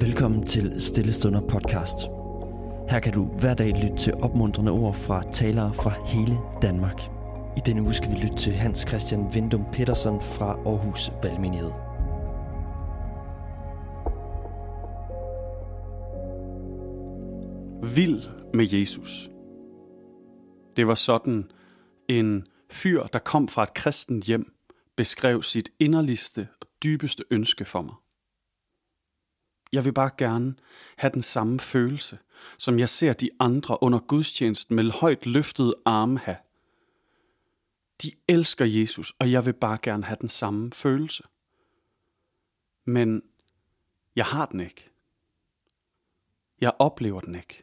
Velkommen til Stillestunder podcast. Her kan du hver dag lytte til opmuntrende ord fra talere fra hele Danmark. I denne uge skal vi lytte til Hans Christian Vindum Petersen fra Aarhus Valgmenighed. Vild med Jesus. Det var sådan en fyr, der kom fra et kristent hjem, beskrev sit inderligste og dybeste ønske for mig. Jeg vil bare gerne have den samme følelse, som jeg ser de andre under gudstjenesten med højt løftede arme have. De elsker Jesus, og jeg vil bare gerne have den samme følelse. Men jeg har den ikke. Jeg oplever den ikke.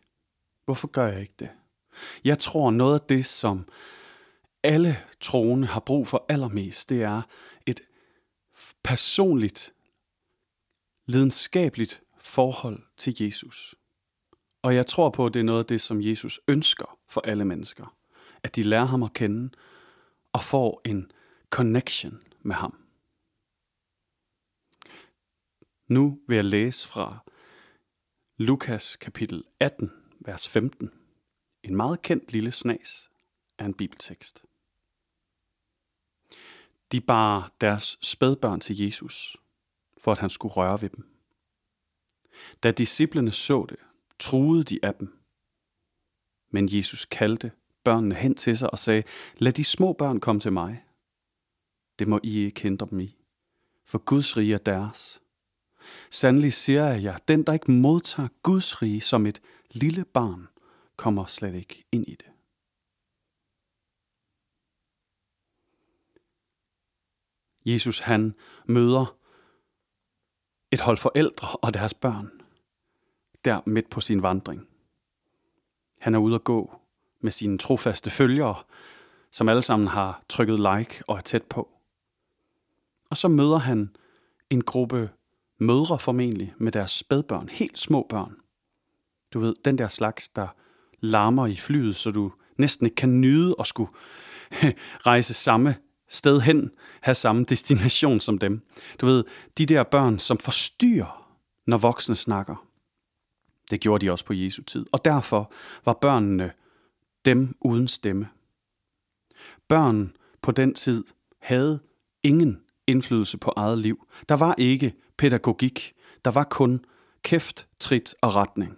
Hvorfor gør jeg ikke det? Jeg tror, noget af det, som alle troende har brug for allermest, det er et personligt lidenskabeligt forhold til Jesus. Og jeg tror på, at det er noget af det, som Jesus ønsker for alle mennesker. At de lærer ham at kende og får en connection med ham. Nu vil jeg læse fra Lukas kapitel 18, vers 15. En meget kendt lille snas af en bibeltekst. De bar deres spædbørn til Jesus, for at han skulle røre ved dem. Da disciplene så det, truede de af dem. Men Jesus kaldte børnene hen til sig og sagde, lad de små børn komme til mig. Det må I ikke hindre dem i, for Guds rige er deres. Sandelig siger jeg jer, den der ikke modtager Guds rige som et lille barn, kommer slet ikke ind i det. Jesus han møder et hold forældre og deres børn, der midt på sin vandring. Han er ude at gå med sine trofaste følgere, som alle sammen har trykket like og er tæt på. Og så møder han en gruppe mødre formentlig med deres spædbørn, helt små børn. Du ved, den der slags, der larmer i flyet, så du næsten ikke kan nyde at skulle rejse samme sted hen, have samme destination som dem. Du ved, de der børn, som forstyrrer, når voksne snakker. Det gjorde de også på Jesu tid. Og derfor var børnene dem uden stemme. Børn på den tid havde ingen indflydelse på eget liv. Der var ikke pædagogik. Der var kun kæft, trit og retning.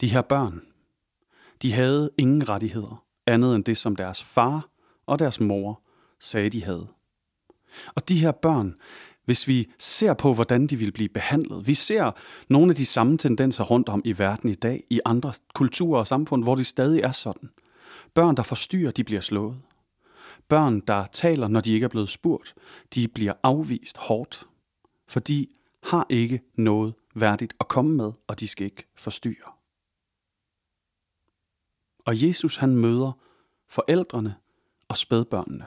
De her børn, de havde ingen rettigheder andet end det, som deres far og deres mor sagde, de havde. Og de her børn, hvis vi ser på, hvordan de vil blive behandlet, vi ser nogle af de samme tendenser rundt om i verden i dag, i andre kulturer og samfund, hvor det stadig er sådan. Børn, der forstyrrer, de bliver slået. Børn, der taler, når de ikke er blevet spurgt, de bliver afvist hårdt, for de har ikke noget værdigt at komme med, og de skal ikke forstyrre. Og Jesus han møder forældrene og spædbørnene.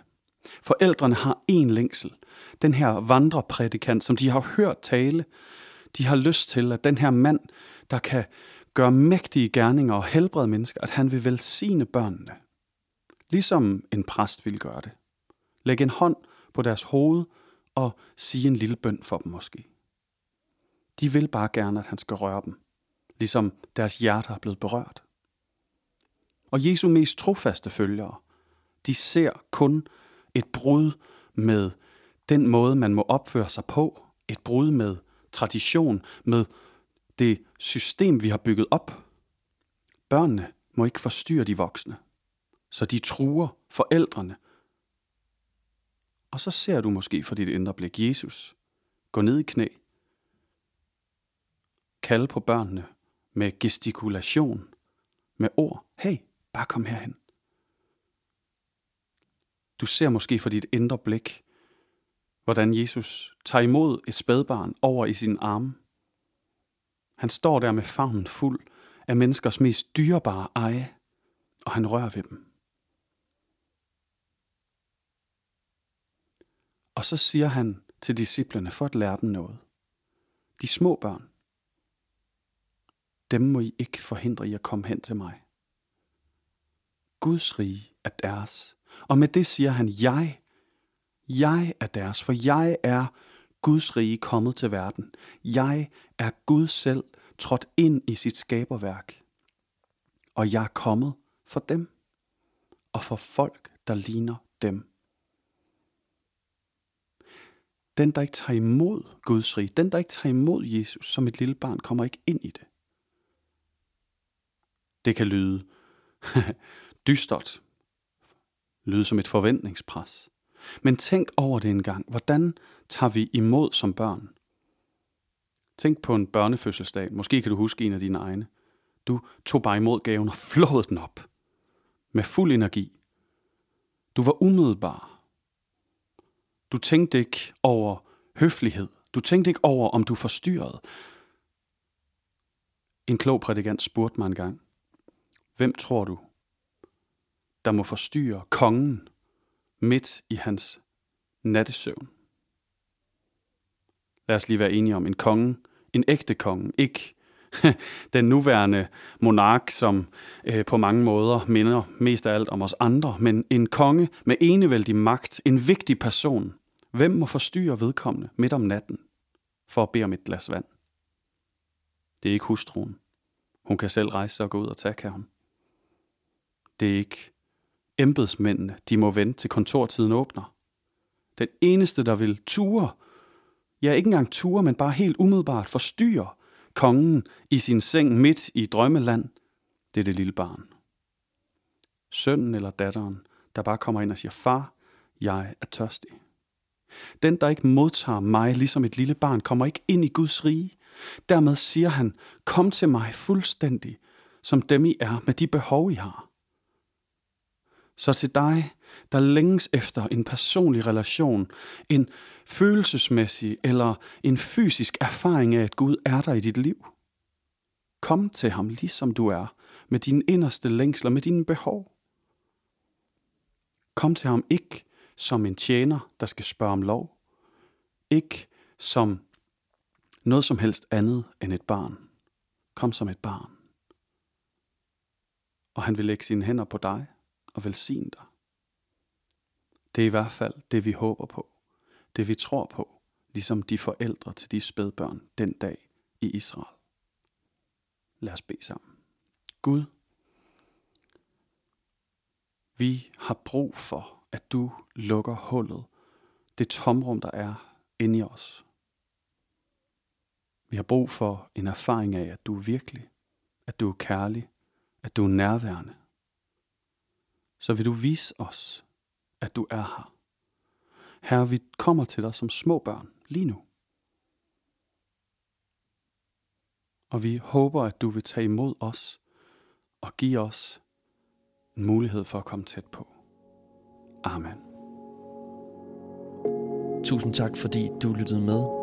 Forældrene har en længsel. Den her vandreprædikant, som de har hørt tale, de har lyst til, at den her mand, der kan gøre mægtige gerninger og helbrede mennesker, at han vil velsigne børnene. Ligesom en præst vil gøre det. Læg en hånd på deres hoved og sige en lille bøn for dem måske. De vil bare gerne, at han skal røre dem, ligesom deres hjerter er blevet berørt. Og Jesu mest trofaste følgere, de ser kun et brud med den måde, man må opføre sig på. Et brud med tradition, med det system, vi har bygget op. Børnene må ikke forstyrre de voksne, så de truer forældrene. Og så ser du måske for dit indre blik Jesus gå ned i knæ, kalde på børnene med gestikulation, med ord. Hey, bare kom herhen. Du ser måske for dit indre blik, hvordan Jesus tager imod et spædbarn over i sin arme. Han står der med favnen fuld af menneskers mest dyrebare eje, og han rører ved dem. Og så siger han til disciplene for at lære dem noget. De små børn, dem må I ikke forhindre i at komme hen til mig. Guds rige er deres, og med det siger han, jeg, jeg er deres, for jeg er Guds rige kommet til verden. Jeg er Gud selv trådt ind i sit skaberværk. Og jeg er kommet for dem og for folk, der ligner dem. Den, der ikke tager imod Guds rige, den, der ikke tager imod Jesus som et lille barn, kommer ikke ind i det. Det kan lyde dystert, lyde som et forventningspres. Men tænk over det en gang. Hvordan tager vi imod som børn? Tænk på en børnefødselsdag. Måske kan du huske en af dine egne. Du tog bare imod gaven og flåede den op. Med fuld energi. Du var umiddelbar. Du tænkte ikke over høflighed. Du tænkte ikke over, om du forstyrrede. En klog prædikant spurgte mig en gang, hvem tror du, der må forstyrre kongen midt i hans nattesøvn? Lad os lige være enige om en konge, en ægte konge, ikke den nuværende monark, som øh, på mange måder minder mest af alt om os andre, men en konge med enevældig magt, en vigtig person. Hvem må forstyrre vedkommende midt om natten for at bede om et glas vand? Det er ikke hustruen. Hun kan selv rejse sig og gå ud og tage kan ham. Det er ikke embedsmændene. De må vente til kontortiden åbner. Den eneste, der vil ture, ja ikke engang ture, men bare helt umiddelbart forstyrre kongen i sin seng midt i drømmeland, det er det lille barn. Sønnen eller datteren, der bare kommer ind og siger, far, jeg er tørstig. Den, der ikke modtager mig ligesom et lille barn, kommer ikke ind i Guds rige. Dermed siger han, kom til mig fuldstændig, som dem I er, med de behov I har. Så til dig, der længes efter en personlig relation, en følelsesmæssig eller en fysisk erfaring af, at Gud er der i dit liv. Kom til ham ligesom du er, med dine inderste længsler, med dine behov. Kom til ham ikke som en tjener, der skal spørge om lov. Ikke som noget som helst andet end et barn. Kom som et barn. Og han vil lægge sine hænder på dig og velsigne dig. Det er i hvert fald det, vi håber på. Det, vi tror på, ligesom de forældre til de spædbørn den dag i Israel. Lad os bede sammen. Gud, vi har brug for, at du lukker hullet, det tomrum, der er inde i os. Vi har brug for en erfaring af, at du er virkelig, at du er kærlig, at du er nærværende. Så vil du vise os, at du er her. Herre, vi kommer til dig som små børn lige nu. Og vi håber, at du vil tage imod os og give os en mulighed for at komme tæt på. Amen. Tusind tak, fordi du lyttede med.